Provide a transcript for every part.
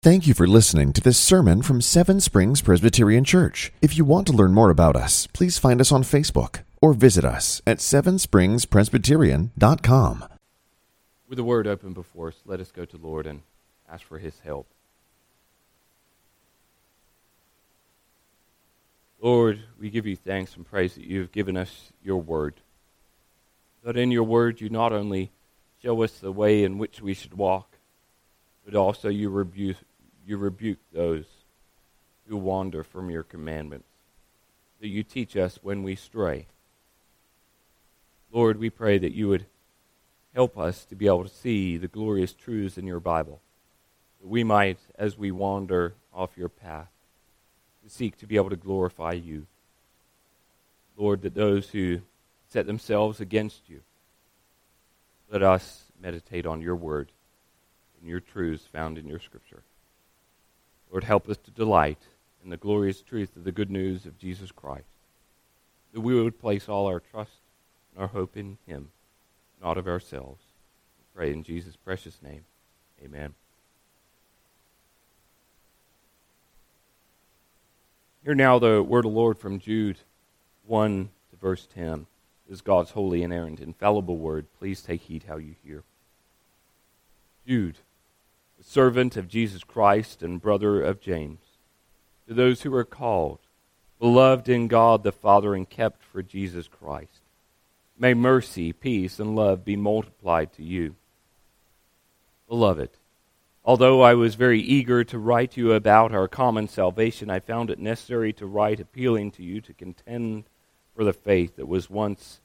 Thank you for listening to this sermon from Seven Springs Presbyterian Church. If you want to learn more about us, please find us on Facebook or visit us at sevenspringspresbyterian.com. With the word open before us, let us go to Lord and ask for his help. Lord, we give you thanks and praise that you have given us your word. That in your word you not only show us the way in which we should walk, but also you rebuke, you rebuke those who wander from your commandments. That you teach us when we stray. Lord, we pray that you would help us to be able to see the glorious truths in your Bible. That we might, as we wander off your path, to seek to be able to glorify you. Lord, that those who set themselves against you, let us meditate on your word and your truths found in your scripture. Lord, help us to delight in the glorious truth of the good news of Jesus Christ, that we would place all our trust and our hope in him, not of ourselves. We pray in Jesus' precious name. Amen. Hear now the word of the Lord from Jude 1 to verse 10. This is God's holy, inerrant, infallible word. Please take heed how you hear. Jude, servant of Jesus Christ and brother of James, to those who are called, beloved in God the Father, and kept for Jesus Christ. May mercy, peace, and love be multiplied to you. Beloved, although I was very eager to write you about our common salvation, I found it necessary to write appealing to you to contend for the faith that was once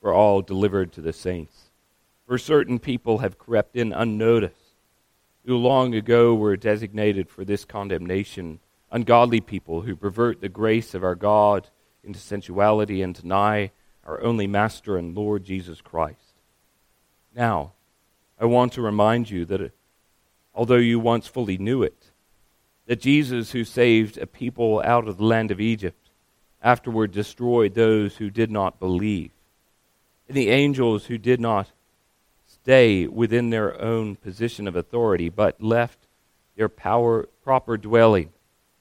for all delivered to the saints. For certain people have crept in unnoticed, who long ago were designated for this condemnation, ungodly people who pervert the grace of our God into sensuality and deny our only Master and Lord Jesus Christ. Now, I want to remind you that although you once fully knew it, that Jesus, who saved a people out of the land of Egypt, afterward destroyed those who did not believe, and the angels who did not stay within their own position of authority, but left their power proper dwelling.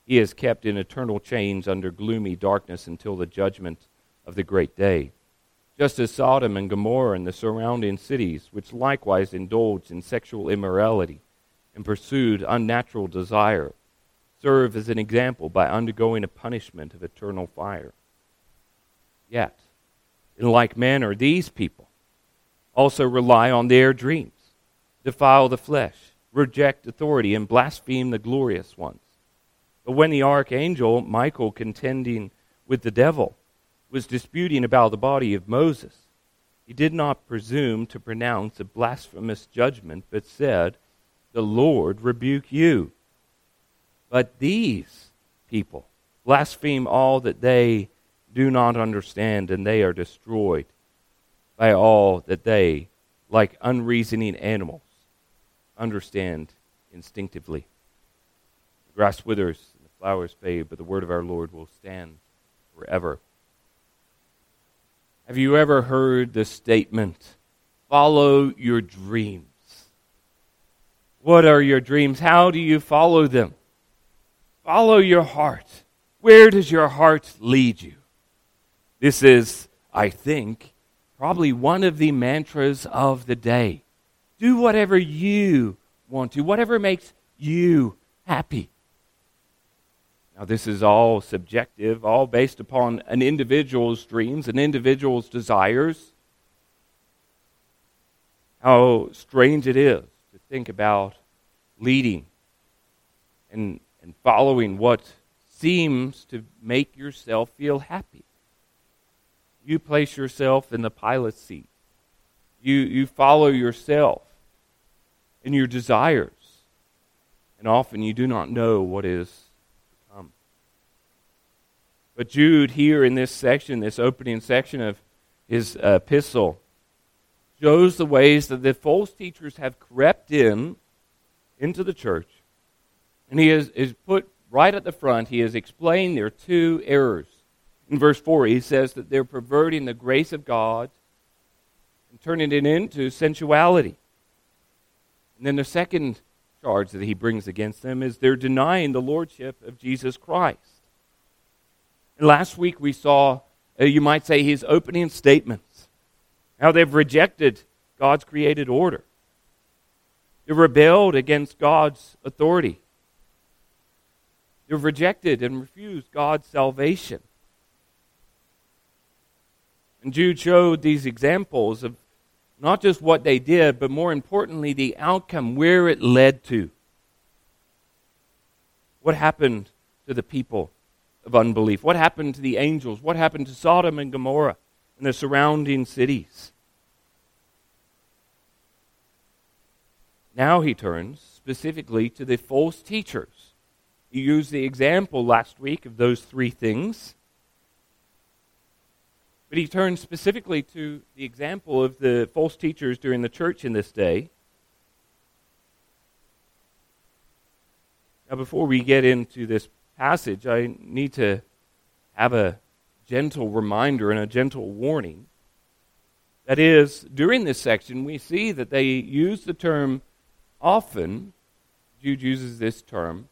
He is kept in eternal chains under gloomy darkness until the judgment of the great day. Just as Sodom and Gomorrah and the surrounding cities, which likewise indulged in sexual immorality and pursued unnatural desire, serve as an example by undergoing a punishment of eternal fire. Yet, in like manner, these people also rely on their dreams, defile the flesh, reject authority, and blaspheme the glorious ones. But when the archangel Michael, contending with the devil, was disputing about the body of Moses, he did not presume to pronounce a blasphemous judgment, but said, The Lord rebuke you. But these people blaspheme all that they do not understand, and they are destroyed by all that they, like unreasoning animals, understand instinctively. The grass withers and the flowers fade, but the word of our Lord will stand forever. Have you ever heard the statement, follow your dreams? What are your dreams? How do you follow them? Follow your heart. Where does your heart lead you? This is, I think, probably one of the mantras of the day. Do whatever you want to, whatever makes you happy. Now, this is all subjective, all based upon an individual's dreams, an individual's desires. How strange it is to think about leading and, and following what seems to make yourself feel happy. You place yourself in the pilot's seat. You, you follow yourself and your desires. And often you do not know what is to come. But Jude, here in this section, this opening section of his epistle, shows the ways that the false teachers have crept in into the church. And he is, is put right at the front, he has explained their two errors. In verse 4, he says that they're perverting the grace of God and turning it into sensuality. And then the second charge that he brings against them is they're denying the lordship of Jesus Christ. And last week we saw, uh, you might say, his opening statements, how they've rejected God's created order. They've rebelled against God's authority. They've rejected and refused God's salvation. And Jude showed these examples of not just what they did, but more importantly, the outcome, where it led to. What happened to the people of unbelief? What happened to the angels? What happened to Sodom and Gomorrah and the surrounding cities? Now he turns specifically to the false teachers. He used the example last week of those three things. But he turns specifically to the example of the false teachers during the church in this day. Now, before we get into this passage, I need to have a gentle reminder and a gentle warning. That is, during this section, we see that they use the term often, Jude uses this term,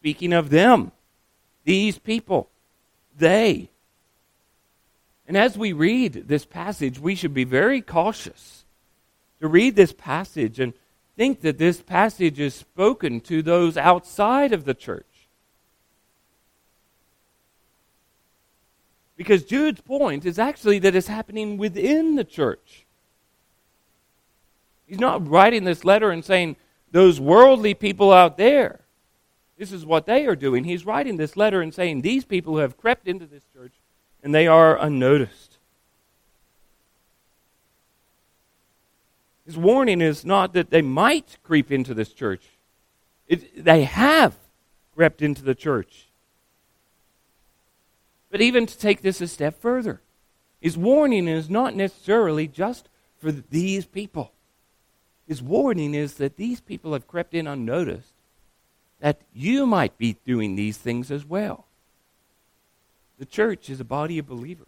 speaking of them, these people, they. And as we read this passage, we should be very cautious to read this passage and think that this passage is spoken to those outside of the church. Because Jude's point is actually that it's happening within the church. He's not writing this letter and saying, those worldly people out there, this is what they are doing. He's writing this letter and saying, these people who have crept into this church and they are unnoticed. His warning is not that they might creep into this church, it, they have crept into the church. But even to take this a step further, his warning is not necessarily just for these people. His warning is that these people have crept in unnoticed, that you might be doing these things as well. The church is a body of believers.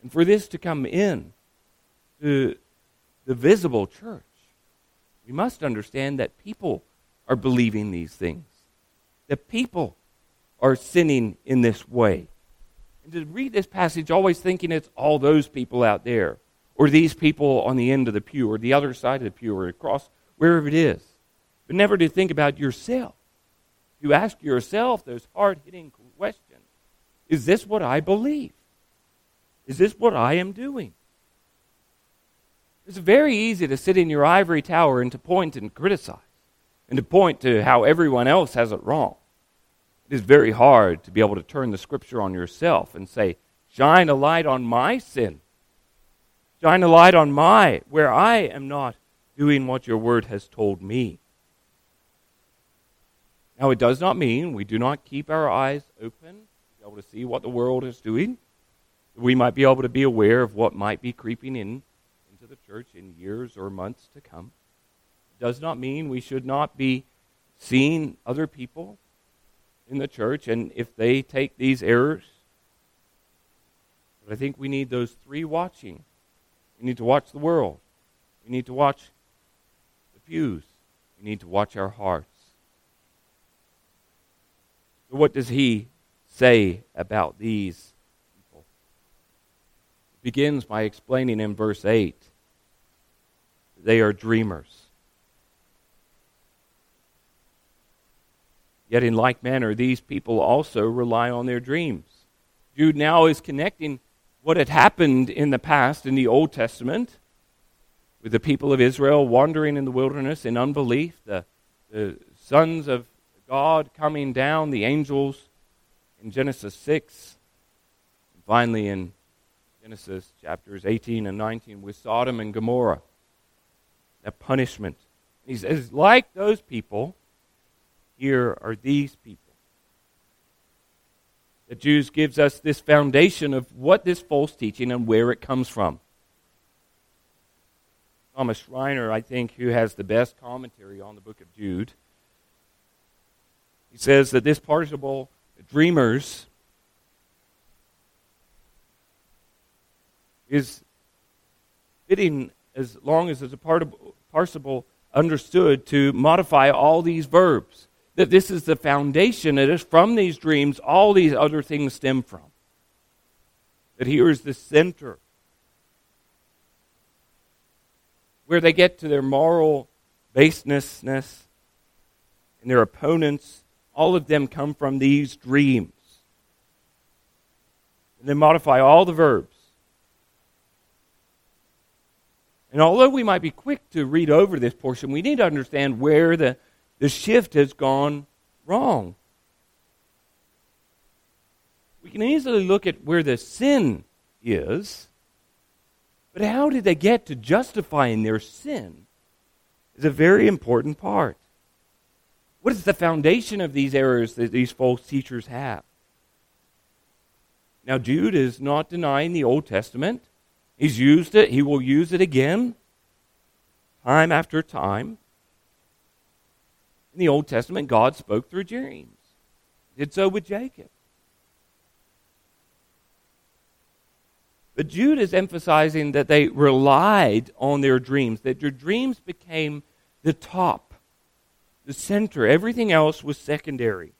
And for this to come in to the visible church, we must understand that people are believing these things, that people are sinning in this way. And to read this passage always thinking it's all those people out there, or these people on the end of the pew, or the other side of the pew, or across wherever it is. But never to think about yourself. You ask yourself those hard hitting questions is this what I believe? Is this what I am doing? It's very easy to sit in your ivory tower and to point and criticize and to point to how everyone else has it wrong. It is very hard to be able to turn the scripture on yourself and say, shine a light on my sin. Shine a light on my, where I am not doing what your word has told me. Now, it does not mean we do not keep our eyes open able to see what the world is doing. We might be able to be aware of what might be creeping in into the church in years or months to come. It does not mean we should not be seeing other people in the church and if they take these errors. But I think we need those three watching. We need to watch the world. We need to watch the pews. We need to watch our hearts. So, what does he say about these people? It begins by explaining in verse 8 they are dreamers. Yet, in like manner, these people also rely on their dreams. Jude now is connecting what had happened in the past in the Old Testament with the people of Israel wandering in the wilderness in unbelief, the, the sons of God coming down, the angels in Genesis 6, and finally in Genesis chapters 18 and 19 with Sodom and Gomorrah. That punishment. He says, like those people, here are these people. The Jews gives us this foundation of what this false teaching and where it comes from. Thomas Schreiner, I think, who has the best commentary on the book of Jude, he says that this participle dreamers is fitting as long as it's a part of, participle understood to modify all these verbs. That this is the foundation, it is from these dreams all these other things stem from. That here is the center where they get to their moral basenessness and their opponents, all of them come from these dreams. And they modify all the verbs. And although we might be quick to read over this portion, we need to understand where the, the shift has gone wrong. We can easily look at where the sin is, but how did they get to justifying their sin is a very important part. What is the foundation of these errors that these false teachers have? Now, Jude is not denying the Old Testament. He's used it, he will use it again, time after time. In the Old Testament, God spoke through dreams. Did so with Jacob. But Jude is emphasizing that they relied on their dreams, that their dreams became the top, the center. Everything else was secondary.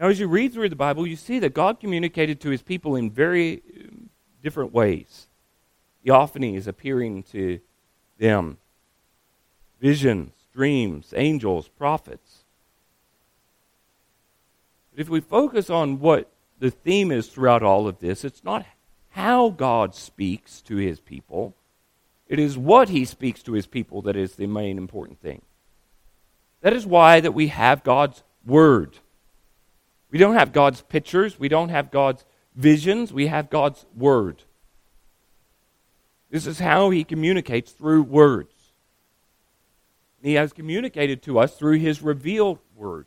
Now, as you read through the Bible, you see that God communicated to his people in very um, different ways. Theophanies appearing to them, visions, dreams, angels, prophets. But if we focus on what the theme is throughout all of this, it's not how God speaks to his people, it is what he speaks to his people that is the main important thing. That is why that we have God's word. We don't have God's pictures. We don't have God's visions. We have God's Word. This is how He communicates through words. He has communicated to us through His revealed Word.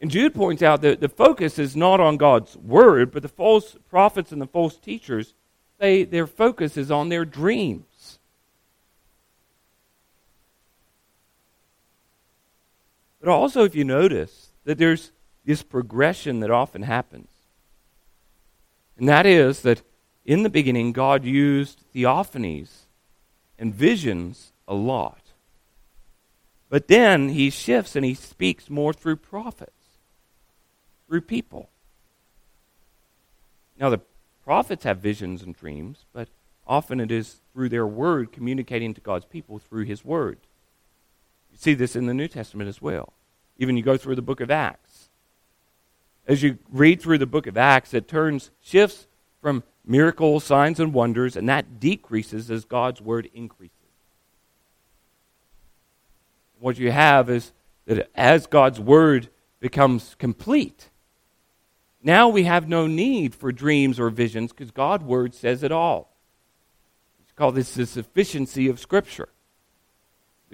And Jude points out that the focus is not on God's Word, but the false prophets and the false teachers, they, their focus is on their dreams. But also, if you notice, that there's this progression that often happens. And that is that in the beginning, God used theophanies and visions a lot. But then he shifts and he speaks more through prophets, through people. Now, the prophets have visions and dreams, but often it is through their word communicating to God's people through his word You see this in the New Testament as well. Even you go through the book of Acts. As you read through the book of Acts, it turns, shifts from miracles, signs, and wonders, and that decreases as God's word increases. What you have is that as God's word becomes complete, now we have no need for dreams or visions because God's word says it all. We call this the sufficiency of Scripture.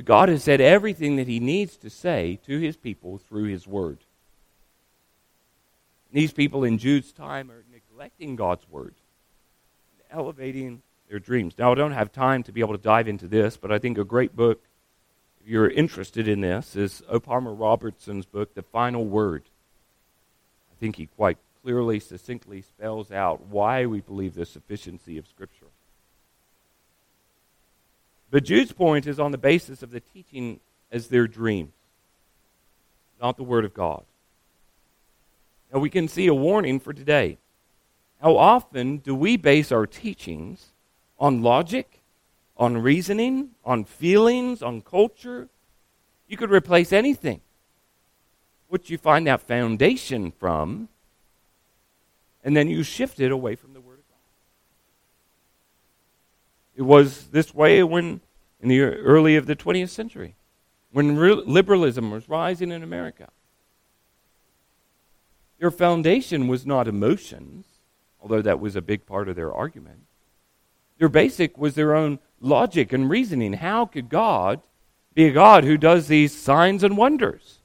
God has said everything that he needs to say to his people through his word. These people in Jude's time are neglecting God's word, elevating their dreams. Now, I don't have time to be able to dive into this, but I think a great book, if you're interested in this, is O. Palmer Robertson's book, The Final Word. Think he quite clearly, succinctly spells out why we believe the sufficiency of Scripture. But Jude's point is on the basis of the teaching as their dreams, not the Word of God. Now we can see a warning for today. How often do we base our teachings on logic, on reasoning, on feelings, on culture? You could replace anything. What you find that foundation from, and then you shift it away from the Word of God. It was this way when in the early of the 20th century, when re- liberalism was rising in America. Their foundation was not emotions, although that was a big part of their argument. Their basic was their own logic and reasoning. How could God be a God who does these signs and wonders?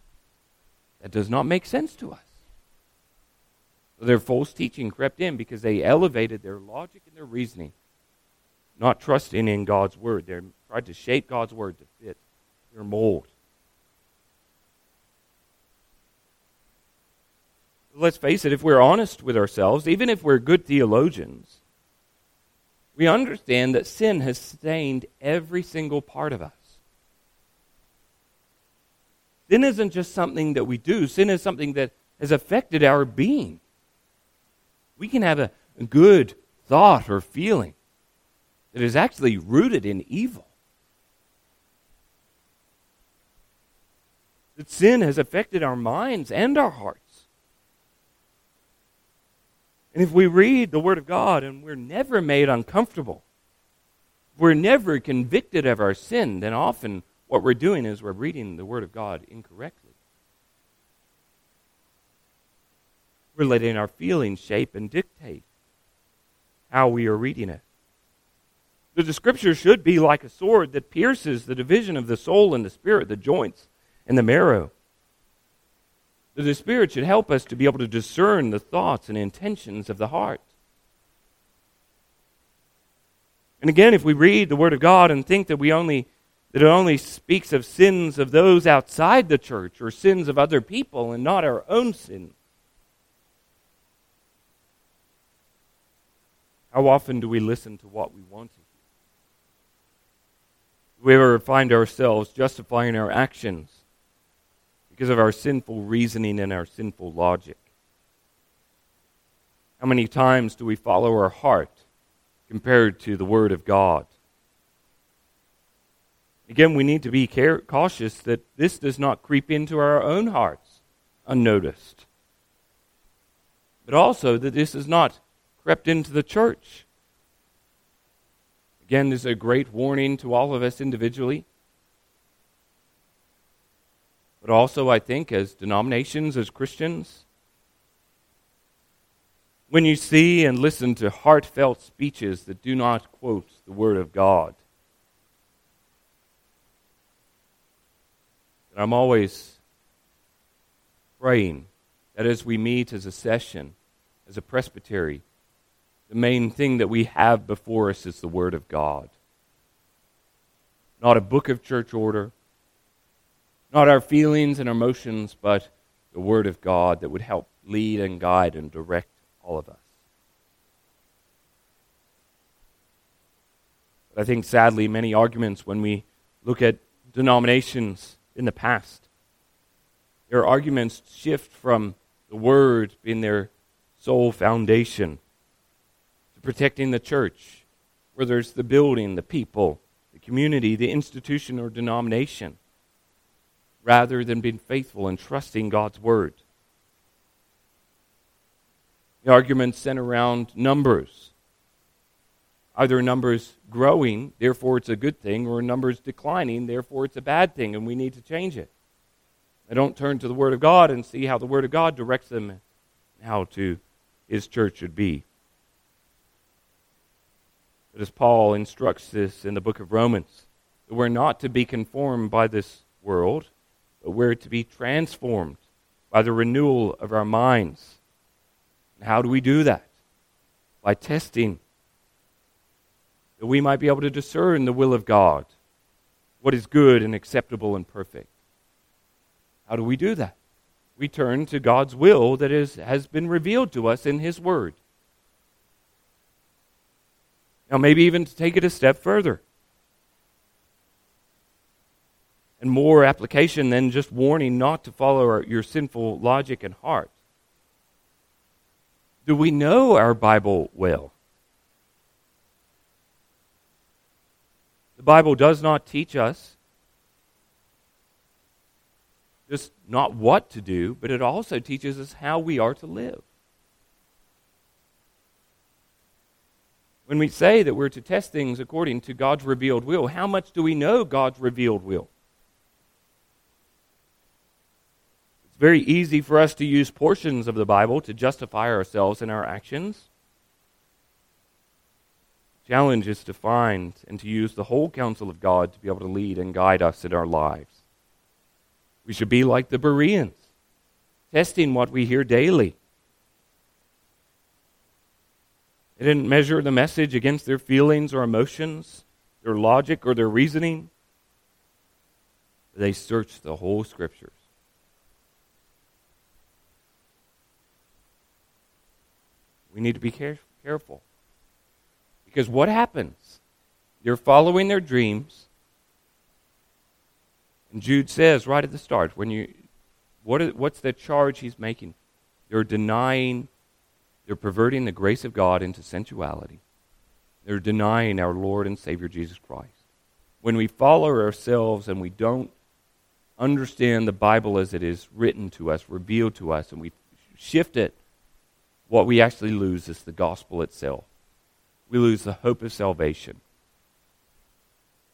That does not make sense to us. Their false teaching crept in because they elevated their logic and their reasoning, not trusting in God's word. They tried to shape God's word to fit their mold. Let's face it, if we're honest with ourselves, even if we're good theologians, we understand that sin has stained every single part of us. Sin isn't just something that we do, sin is something that has affected our being. We can have a, good thought or feeling that is actually rooted in evil. That sin has affected our minds and our hearts. And if we read the Word of God and we're never made uncomfortable, we're never convicted of our sin, then often what we're doing is we're reading the Word of God incorrectly. We're letting our feelings shape and dictate how we are reading it. The Scripture should be like a sword that pierces the division of the soul and the spirit, the joints and the marrow. The Spirit should help us to be able to discern the thoughts and intentions of the heart. And again, if we read the Word of God and think that we only that it only speaks of sins of those outside the church or sins of other people and not our own sin. How often do we listen to what we want to hear? Do we ever find ourselves justifying our actions because of our sinful reasoning and our sinful logic. How many times do we follow our heart compared to the Word of God? Again, we need to be care- cautious that this does not creep into our own hearts unnoticed. But also that this has not crept into the church. Again, this is a great warning to all of us individually but also, I think, as denominations, as Christians. When you see and listen to heartfelt speeches that do not quote the Word of God, I'm always praying that as we meet as a session, as a presbytery, the main thing that we have before us is the Word of God. Not a book of church order, not our feelings and our emotions, but the Word of God that would help lead and guide and direct all of us. But I think, sadly, many arguments when we look at denominations in the past, their arguments shift from the Word being their sole foundation to protecting the church, whether it's the building, the people, the community, the institution, or denomination rather than being faithful and trusting God's word. The arguments center around numbers. Either numbers growing, therefore it's a good thing, or numbers declining, therefore it's a bad thing, and we need to change it. They don't turn to the Word of God and see how the Word of God directs them how to His church should be. But as Paul instructs this in the book of Romans, we're not to be conformed by this world, but we're to be transformed by the renewal of our minds. And how do we do that? By testing, that we might be able to discern the will of God, what is good and acceptable and perfect. How do we do that? We turn to God's will that is, has been revealed to us in His Word. Now, maybe even to take it a step further. and more application than just warning not to follow your sinful logic and heart. Do we know our Bible well? The Bible does not teach us just not what to do, but it also teaches us how we are to live. When we say that we're to test things according to God's revealed will, how much do we know God's revealed will? It's very easy for us to use portions of the Bible to justify ourselves and our actions. Challenge is to find and to use the whole counsel of God to be able to lead and guide us in our lives. We should be like the Bereans, testing what we hear daily. They didn't measure the message against their feelings or emotions, their logic or their reasoning. They searched the whole Scriptures. We need to be care- careful Because what happens? You're following their dreams. And Jude says right at the start, when you, what is, what's the charge he's making? They're denying, they're perverting the grace of God into sensuality. They're denying our Lord and Savior Jesus Christ. When we follow ourselves and we don't understand the Bible as it is written to us, revealed to us, and we shift it, what we actually lose is the gospel itself. We lose the hope of salvation.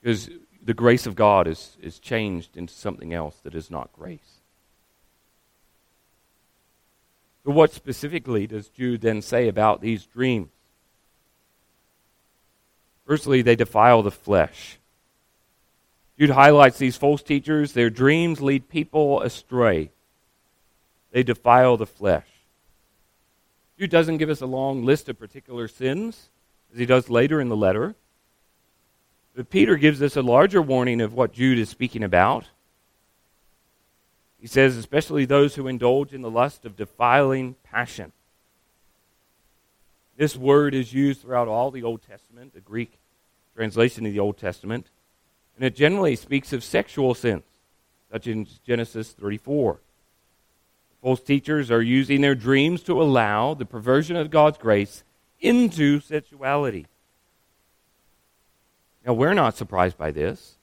Because the grace of God is, is changed into something else that is not grace. So, what specifically does Jude then say about these dreams? Firstly, they defile the flesh. Jude highlights these false teachers. Their dreams lead people astray, they defile the flesh. Jude doesn't give us a long list of particular sins, as he does later in the letter. But Peter gives us a larger warning of what Jude is speaking about. He says, especially those who indulge in the lust of defiling passion. This word is used throughout all the Old Testament, the Greek translation of the Old Testament, and it generally speaks of sexual sins, such in Genesis 34. False teachers are using their dreams to allow the perversion of God's grace into sexuality. Now, we're not surprised by this.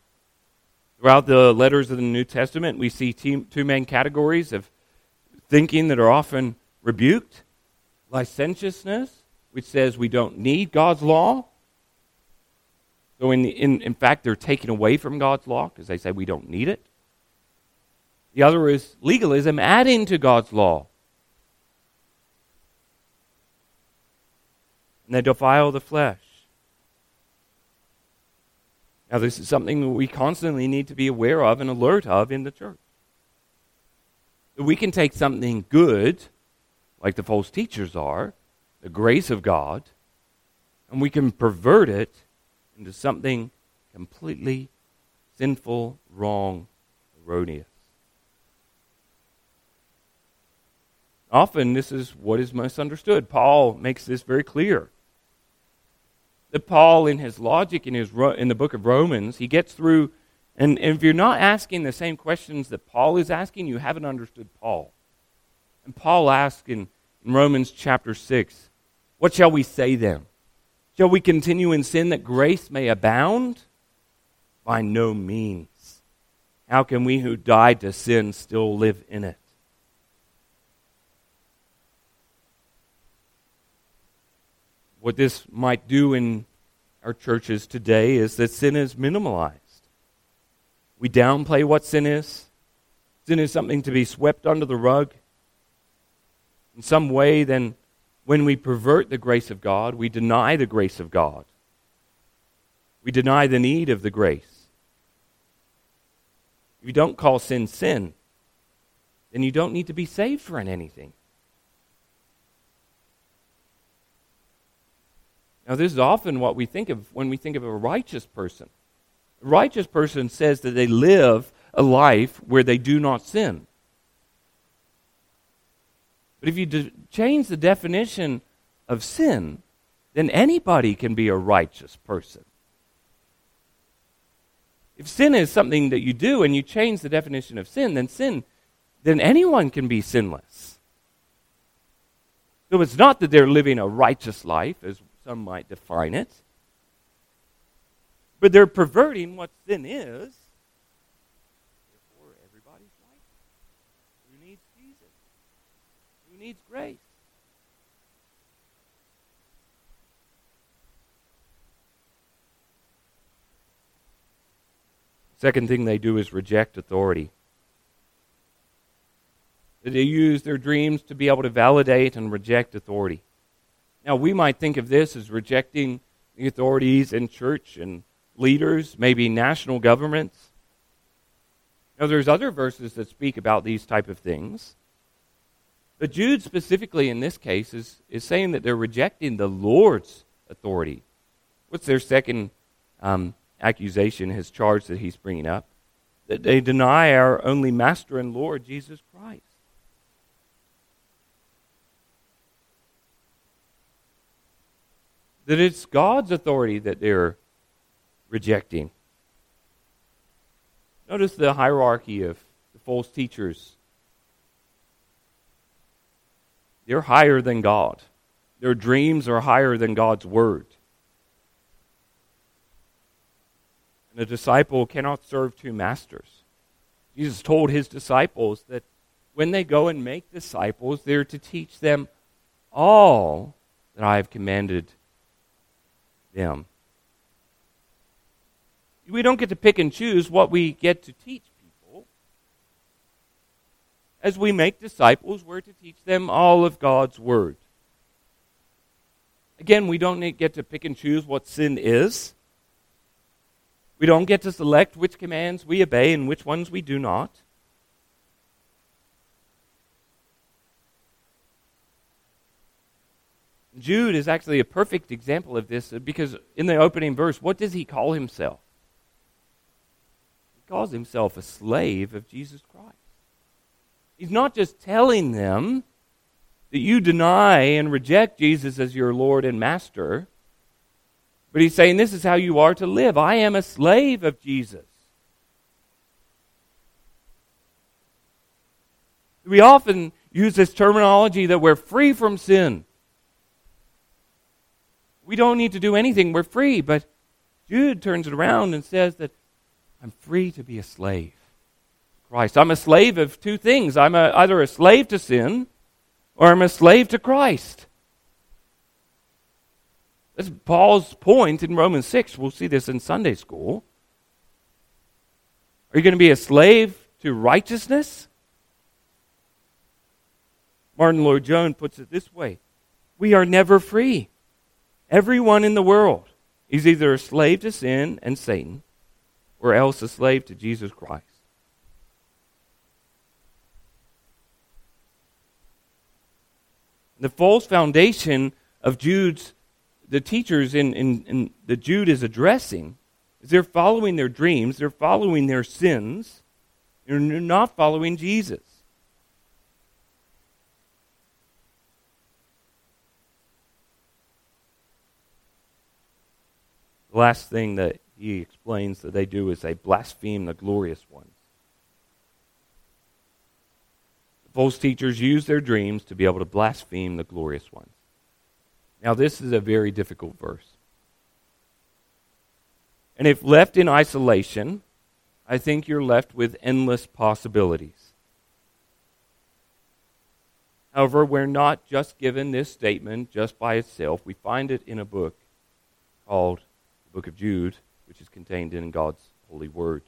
Throughout the letters of the New Testament, we see two main categories of thinking that are often rebuked licentiousness, which says we don't need God's law. So, in, in, in fact, they're taken away from God's law because they say we don't need it. The other is legalism, adding to God's law. And they defile the flesh. Now, this is something that we constantly need to be aware of and alert of in the church. We can take something good, like the false teachers are, the grace of God, and we can pervert it into something completely sinful, wrong, erroneous. Often, this is what is misunderstood. Paul makes this very clear that Paul, in his logic in, his, in the book of Romans, he gets through, and, and if you're not asking the same questions that Paul is asking, you haven't understood Paul. And Paul asks in, in Romans chapter 6, What shall we say then? Shall we continue in sin that grace may abound? By no means. How can we who died to sin still live in it? What this might do in our churches today is that sin is minimalized. We downplay what sin is. Sin is something to be swept under the rug. In some way, then, when we pervert the grace of God, we deny the grace of God. We deny the need of the grace. If you don't call sin sin, then you don't need to be saved for anything. Now, this is often what we think of when we think of a righteous person. A righteous person says that they live a life where they do not sin. But if you de- change the definition of sin, then anybody can be a righteous person. If sin is something that you do and you change the definition of sin, then sin, then anyone can be sinless. So it's not that they're living a righteous life, as some might define it. But they're perverting what sin is. Therefore, everybody's like Who needs Jesus? Who needs grace? Second thing they do is reject authority. They use their dreams to be able to validate and reject authority. Now, we might think of this as rejecting the authorities in church and leaders, maybe national governments. Now, there's other verses that speak about these type of things. But Jude specifically in this case is, is saying that they're rejecting the Lord's authority. What's their second um, accusation, his charge that he's bringing up? That they deny our only Master and Lord, Jesus Christ. That it's God's authority that they're rejecting. Notice the hierarchy of the false teachers. They're higher than God. Their dreams are higher than God's word. And a disciple cannot serve two masters. Jesus told his disciples that when they go and make disciples, they're to teach them all that I have commanded them. We don't get to pick and choose what we get to teach people. As we make disciples, we're to teach them all of God's Word. Again, we don't get to pick and choose what sin is. We don't get to select which commands we obey and which ones we do not. Jude is actually a perfect example of this uh, because in the opening verse, what does he call himself? He calls himself a slave of Jesus Christ. He's not just telling them that you deny and reject Jesus as your Lord and Master, but he's saying this is how you are to live. I am a slave of Jesus. We often use this terminology that we're free from sin. We don't need to do anything. We're free. But Jude turns it around and says that I'm free to be a slave. Christ. I'm a slave of two things. I'm a, either a slave to sin or I'm a slave to Christ. That's Paul's point in Romans 6. We'll see this in Sunday school. Are you going to be a slave to righteousness? Martyn Lloyd-Jones puts it this way We are never free. Everyone in the world is either a slave to sin and Satan or else a slave to Jesus Christ. The false foundation of Jude's, the teachers in, in, in that Jude is addressing, is they're following their dreams, they're following their sins, and they're not following Jesus. The last thing that he explains that they do is they blaspheme the glorious ones. False teachers use their dreams to be able to blaspheme the glorious ones. Now, this is a very difficult verse. And if left in isolation, I think you're left with endless possibilities. However, we're not just given this statement just by itself. We find it in a book called book of Jude, which is contained in God's holy word.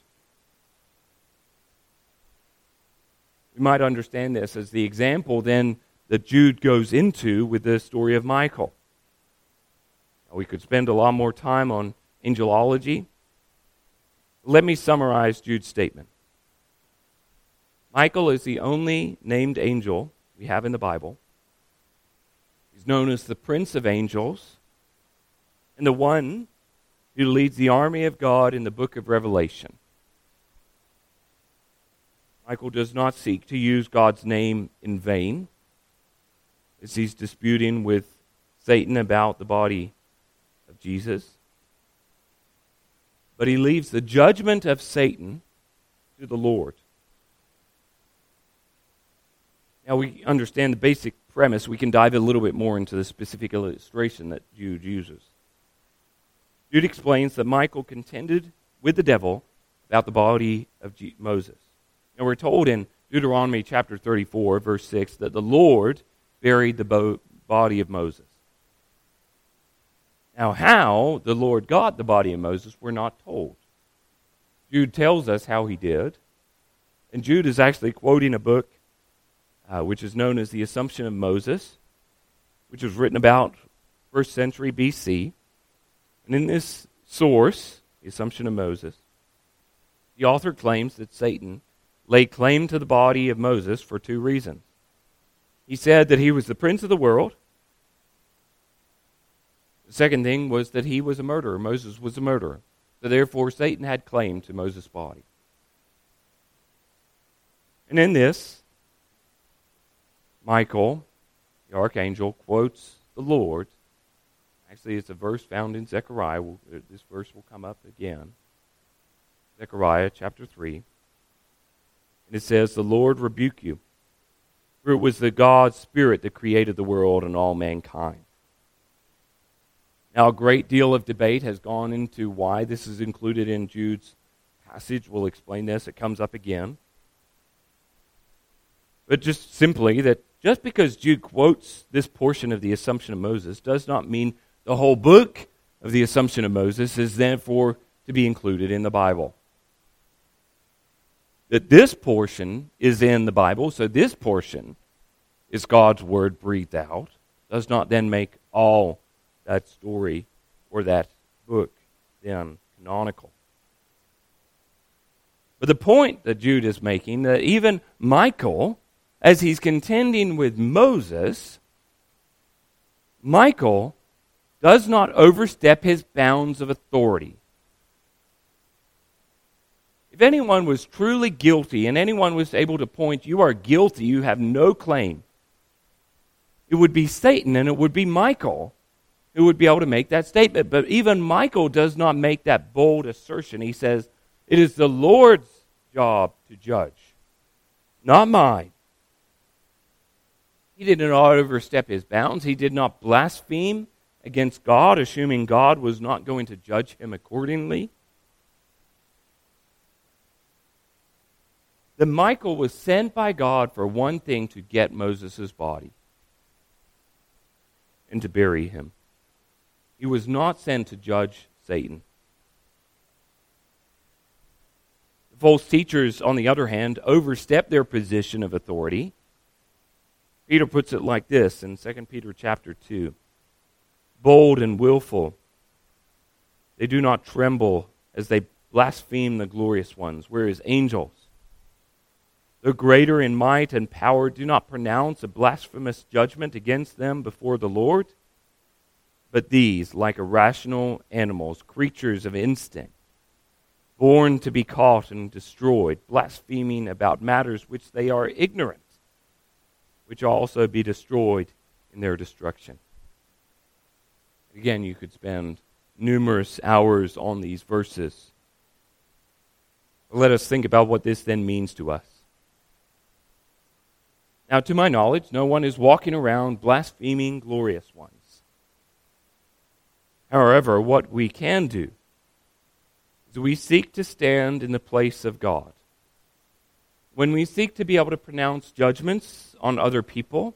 We might understand this as the example then that Jude goes into with the story of Michael. Now, we could spend a lot more time on angelology. Let me summarize Jude's statement. Michael is the only named angel we have in the Bible. He's known as the Prince of Angels and the one who leads the army of God in the book of Revelation. Michael does not seek to use God's name in vain as he's disputing with Satan about the body of Jesus. But he leaves the judgment of Satan to the Lord. Now we understand the basic premise. We can dive a little bit more into the specific illustration that Jude uses. Jude explains that Michael contended with the devil about the body of Moses. And we're told in Deuteronomy chapter 34, verse 6, that the Lord buried the bo- body of Moses. Now, how the Lord got the body of Moses, we're not told. Jude tells us how he did. And Jude is actually quoting a book uh, which is known as The Assumption of Moses, which was written about first century BC. And in this source, the Assumption of Moses, the author claims that Satan laid claim to the body of Moses for two reasons. He said that he was the prince of the world. The second thing was that he was a murderer. Moses was a murderer. So therefore, Satan had claim to Moses' body. And in this, Michael, the archangel, quotes the Lord Actually, it's a verse found in Zechariah. Uh, this verse will come up again. Zechariah chapter 3. And it says, The Lord rebuke you. For it was the God's Spirit that created the world and all mankind. Now, a great deal of debate has gone into why this is included in Jude's passage. We'll explain this. It comes up again. But just simply that just because Jude quotes this portion of the Assumption of Moses does not mean the whole book of the Assumption of Moses is therefore to be included in the Bible. That this portion is in the Bible, so this portion is God's Word breathed out, does not then make all that story or that book then canonical. But the point that Jude is making that even Michael, as he's contending with Moses, Michael does not overstep his bounds of authority. If anyone was truly guilty and anyone was able to point, you are guilty, you have no claim, it would be Satan and it would be Michael who would be able to make that statement. But even Michael does not make that bold assertion. He says, It is the Lord's job to judge, not mine. He did not overstep his bounds. He did not blaspheme against God, assuming God was not going to judge him accordingly. That Michael was sent by God for one thing to get Moses' body and to bury him. He was not sent to judge Satan. The false teachers, on the other hand, overstep their position of authority. Peter puts it like this in 2 Peter chapter 2 bold and willful. They do not tremble as they blaspheme the glorious ones, whereas angels, the greater in might and power, do not pronounce a blasphemous judgment against them before the Lord. But these, like irrational animals, creatures of instinct, born to be caught and destroyed, blaspheming about matters which they are ignorant, which also be destroyed in their destruction. Again, you could spend numerous hours on these verses. Let us think about what this then means to us. Now, to my knowledge, no one is walking around blaspheming glorious ones. However, what we can do is we seek to stand in the place of God. When we seek to be able to pronounce judgments on other people,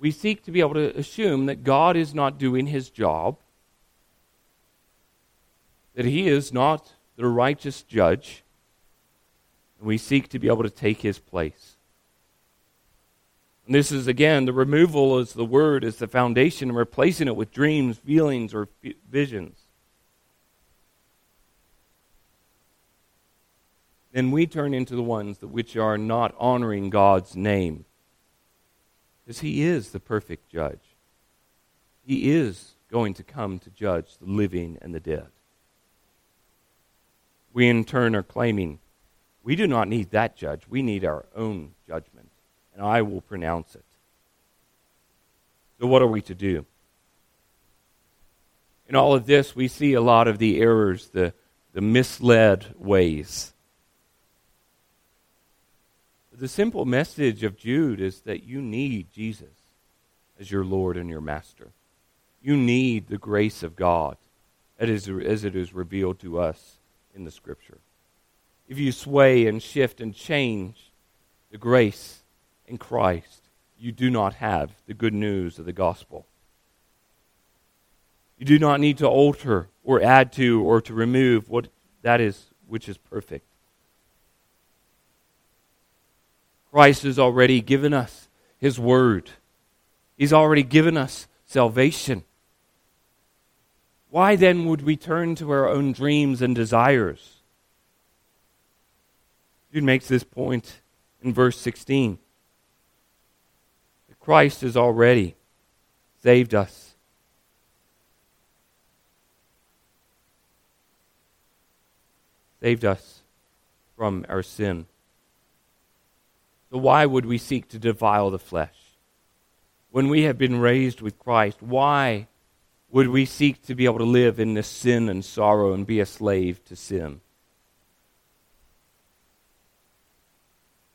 we seek to be able to assume that God is not doing his job, that he is not the righteous judge, and we seek to be able to take his place. And this is, again, the removal as the word, as the foundation, and replacing it with dreams, feelings, or visions. Then we turn into the ones that which are not honoring God's name because he is the perfect judge. He is going to come to judge the living and the dead. We, in turn, are claiming we do not need that judge. We need our own judgment, and I will pronounce it. So, what are we to do? In all of this, we see a lot of the errors, the, the misled ways the simple message of Jude is that you need Jesus as your Lord and your Master. You need the grace of God as it is revealed to us in the Scripture. If you sway and shift and change the grace in Christ, you do not have the good news of the gospel. You do not need to alter or add to or to remove what that is which is perfect. Christ has already given us His Word, He's already given us salvation. Why then would we turn to our own dreams and desires? Jude makes this point in verse 16. That Christ has already saved us. Saved us from our sin. So why would we seek to defile the flesh? When we have been raised with Christ, why would we seek to be able to live in this sin and sorrow and be a slave to sin?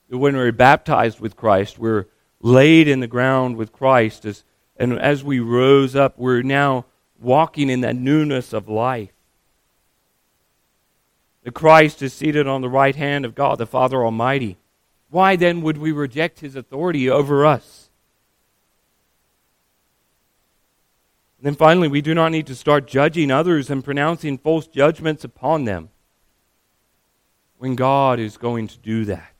When we're baptized with Christ, we're laid in the ground with Christ. As, and as we rose up, we're now walking in that newness of life. The Christ is seated on the right hand of God, the Father Almighty. Why then would we reject his authority over us? And then finally, we do not need to start judging others and pronouncing false judgments upon them. When God is going to do that,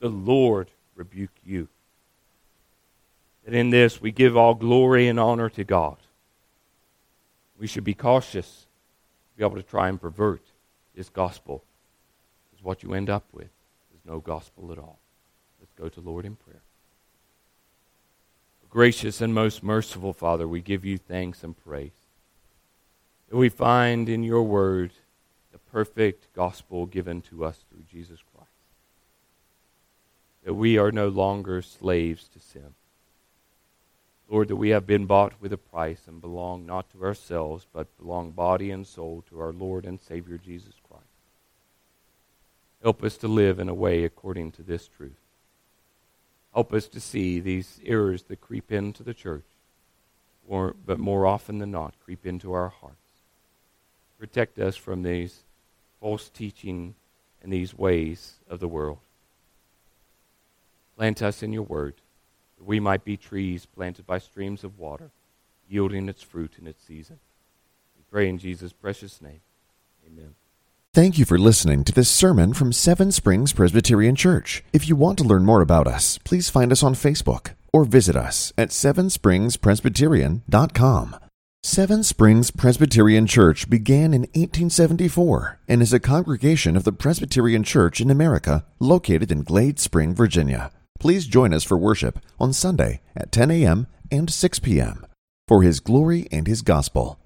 the Lord rebuke you. That in this we give all glory and honor to God. We should be cautious, be able to try and pervert this gospel. Is what you end up with no gospel at all. Let's go to Lord in prayer. Gracious and most merciful Father, we give you thanks and praise. That we find in your word the perfect gospel given to us through Jesus Christ. That we are no longer slaves to sin. Lord, that we have been bought with a price and belong not to ourselves, but belong body and soul to our Lord and Savior Jesus Christ. Help us to live in a way according to this truth. Help us to see these errors that creep into the church, or, but more often than not, creep into our hearts. Protect us from these false teaching and these ways of the world. Plant us in your word, that we might be trees planted by streams of water, yielding its fruit in its season. We pray in Jesus' precious name. Amen. Thank you for listening to this sermon from Seven Springs Presbyterian Church. If you want to learn more about us, please find us on Facebook or visit us at sevenspringspresbyterian.com. Seven Springs Presbyterian Church began in 1874 and is a congregation of the Presbyterian Church in America located in Glade Spring, Virginia. Please join us for worship on Sunday at 10 a.m. and 6 p.m. for His glory and His gospel.